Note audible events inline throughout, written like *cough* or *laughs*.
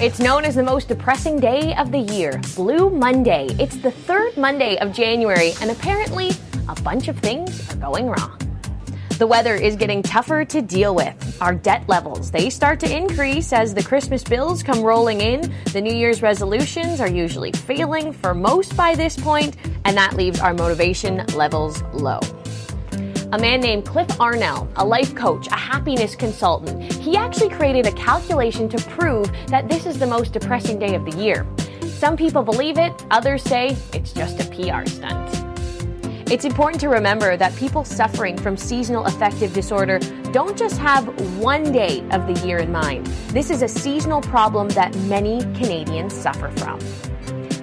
It's known as the most depressing day of the year, Blue Monday. It's the third Monday of January, and apparently, a bunch of things are going wrong. The weather is getting tougher to deal with. Our debt levels, they start to increase as the Christmas bills come rolling in. The New Year's resolutions are usually failing for most by this point, and that leaves our motivation levels low a man named Cliff Arnall, a life coach, a happiness consultant. He actually created a calculation to prove that this is the most depressing day of the year. Some people believe it, others say it's just a PR stunt. It's important to remember that people suffering from seasonal affective disorder don't just have one day of the year in mind. This is a seasonal problem that many Canadians suffer from.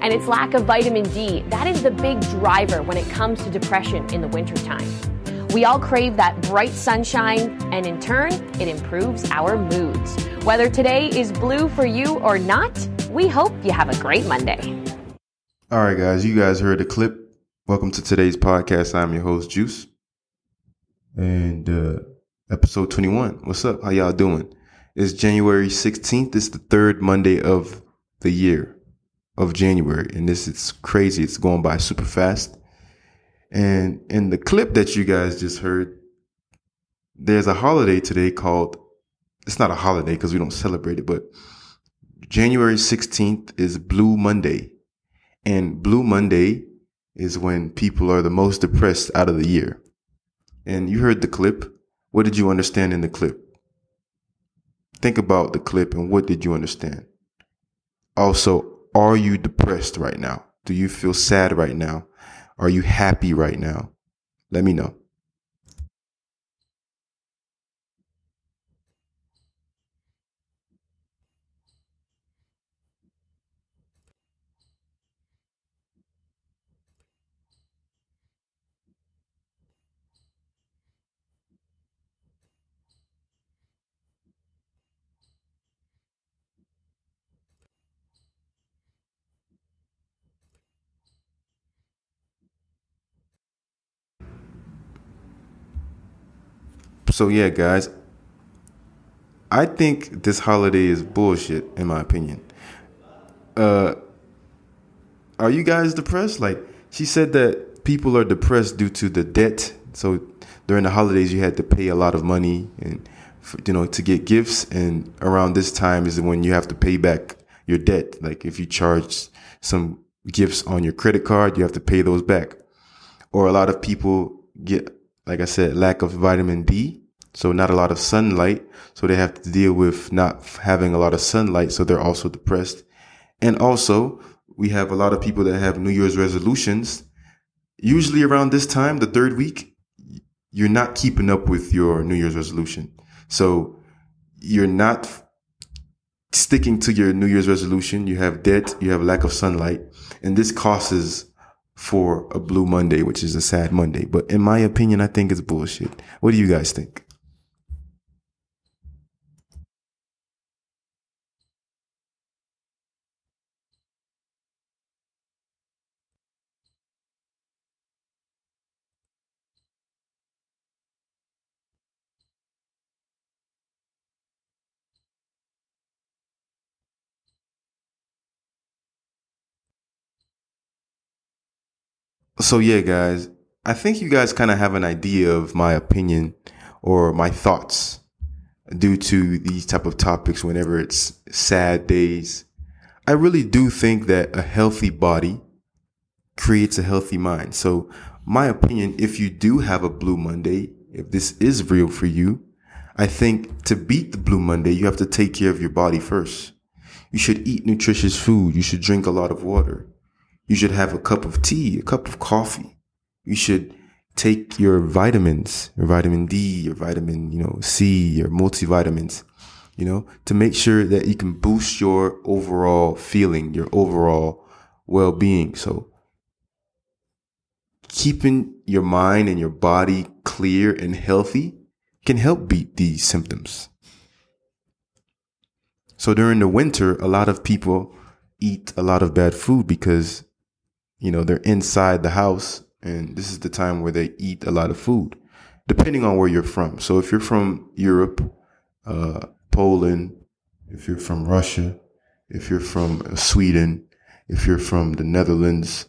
And it's lack of vitamin D. That is the big driver when it comes to depression in the wintertime. We all crave that bright sunshine, and in turn, it improves our moods. Whether today is blue for you or not, we hope you have a great Monday. All right, guys, you guys heard the clip. Welcome to today's podcast. I'm your host, Juice. And uh, episode 21. What's up? How y'all doing? It's January 16th. It's the third Monday of the year of January. And this is crazy. It's going by super fast. And in the clip that you guys just heard, there's a holiday today called, it's not a holiday because we don't celebrate it, but January 16th is Blue Monday. And Blue Monday is when people are the most depressed out of the year. And you heard the clip. What did you understand in the clip? Think about the clip and what did you understand? Also, are you depressed right now? Do you feel sad right now? Are you happy right now? Let me know. So yeah, guys, I think this holiday is bullshit in my opinion. Uh are you guys depressed? Like she said that people are depressed due to the debt. So during the holidays you had to pay a lot of money and you know to get gifts and around this time is when you have to pay back your debt. Like if you charge some gifts on your credit card, you have to pay those back. Or a lot of people get like I said, lack of vitamin D so not a lot of sunlight. So they have to deal with not having a lot of sunlight. So they're also depressed. And also we have a lot of people that have New Year's resolutions. Usually around this time, the third week, you're not keeping up with your New Year's resolution. So you're not sticking to your New Year's resolution. You have debt. You have lack of sunlight. And this causes for a blue Monday, which is a sad Monday. But in my opinion, I think it's bullshit. What do you guys think? So yeah, guys, I think you guys kind of have an idea of my opinion or my thoughts due to these type of topics whenever it's sad days. I really do think that a healthy body creates a healthy mind. So my opinion, if you do have a blue Monday, if this is real for you, I think to beat the blue Monday, you have to take care of your body first. You should eat nutritious food. You should drink a lot of water. You should have a cup of tea, a cup of coffee. You should take your vitamins, your vitamin D, your vitamin, you know, C, your multivitamins, you know, to make sure that you can boost your overall feeling, your overall well-being. So keeping your mind and your body clear and healthy can help beat these symptoms. So during the winter, a lot of people eat a lot of bad food because you know, they're inside the house and this is the time where they eat a lot of food, depending on where you're from. So if you're from Europe, uh, Poland, if you're from Russia, if you're from Sweden, if you're from the Netherlands,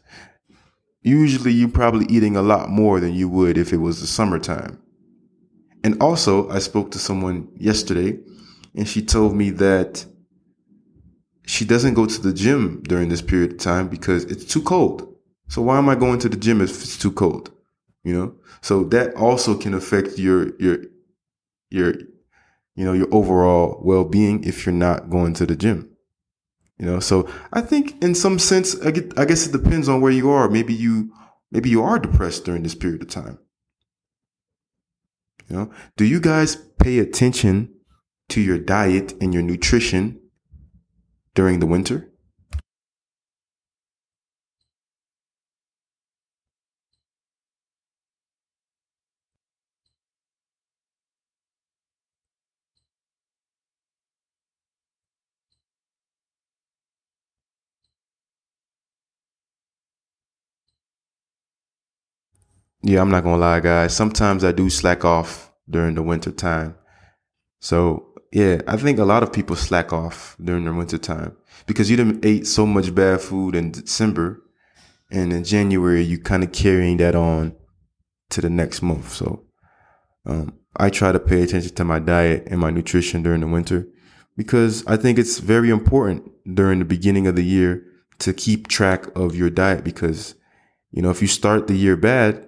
usually you're probably eating a lot more than you would if it was the summertime. And also, I spoke to someone yesterday and she told me that she doesn't go to the gym during this period of time because it's too cold. So why am I going to the gym if it's too cold? You know? So that also can affect your your your you know, your overall well-being if you're not going to the gym. You know, so I think in some sense, I, get, I guess it depends on where you are. Maybe you, maybe you are depressed during this period of time. You know, do you guys pay attention to your diet and your nutrition during the winter? Yeah, I'm not gonna lie, guys. Sometimes I do slack off during the winter time. So yeah, I think a lot of people slack off during the winter time because you didn't ate so much bad food in December, and in January you kind of carrying that on to the next month. So um, I try to pay attention to my diet and my nutrition during the winter because I think it's very important during the beginning of the year to keep track of your diet because you know if you start the year bad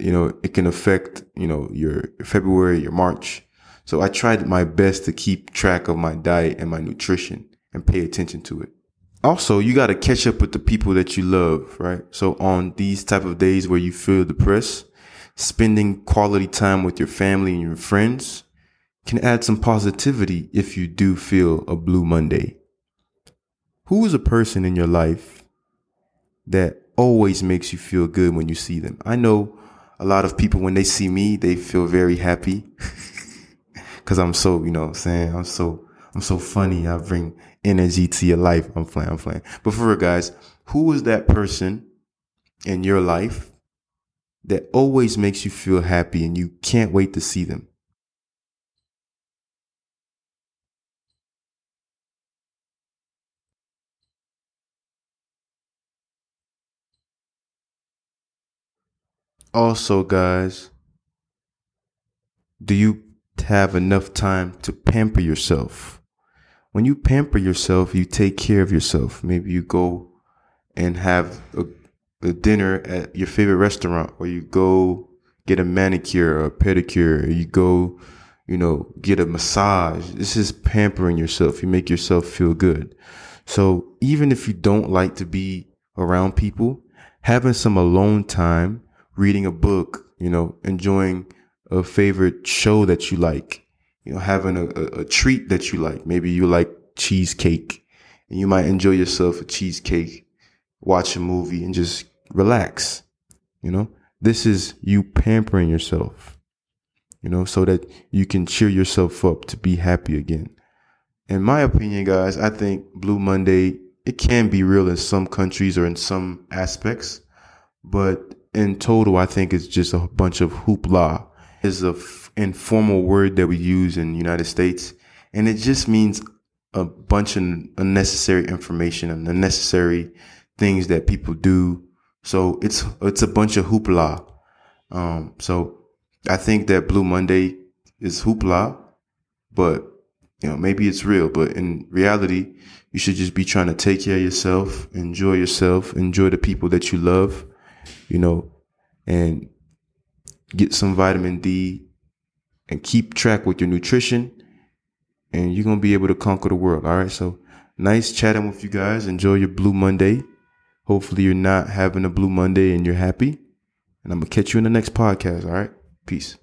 you know, it can affect, you know, your February, your March. So I tried my best to keep track of my diet and my nutrition and pay attention to it. Also, you got to catch up with the people that you love, right? So on these type of days where you feel depressed, spending quality time with your family and your friends can add some positivity if you do feel a blue Monday. Who is a person in your life that always makes you feel good when you see them? I know a lot of people when they see me, they feel very happy *laughs* because I'm so, you know, I'm saying I'm so, I'm so funny. I bring energy to your life. I'm playing, I'm playing. But for real, guys, who is that person in your life that always makes you feel happy and you can't wait to see them? Also, guys, do you have enough time to pamper yourself? When you pamper yourself, you take care of yourself. Maybe you go and have a, a dinner at your favorite restaurant, or you go get a manicure or a pedicure, or you go, you know, get a massage. This is pampering yourself. You make yourself feel good. So even if you don't like to be around people, having some alone time reading a book, you know, enjoying a favorite show that you like, you know, having a, a, a treat that you like. Maybe you like cheesecake and you might enjoy yourself a cheesecake, watch a movie and just relax. You know, this is you pampering yourself, you know, so that you can cheer yourself up to be happy again. In my opinion, guys, I think Blue Monday, it can be real in some countries or in some aspects, but in total, I think it's just a bunch of hoopla. Is a f- informal word that we use in the United States, and it just means a bunch of unnecessary information and unnecessary things that people do. So it's it's a bunch of hoopla. Um, so I think that Blue Monday is hoopla, but you know maybe it's real. But in reality, you should just be trying to take care of yourself, enjoy yourself, enjoy the people that you love, you know, and get some vitamin D and keep track with your nutrition and you're to be able to conquer the world. All right. So nice chatting with you guys. Enjoy your Blue Monday. Hopefully you're not having a Blue Monday and you're happy. And I'm to catch you in the next podcast. All right. Peace.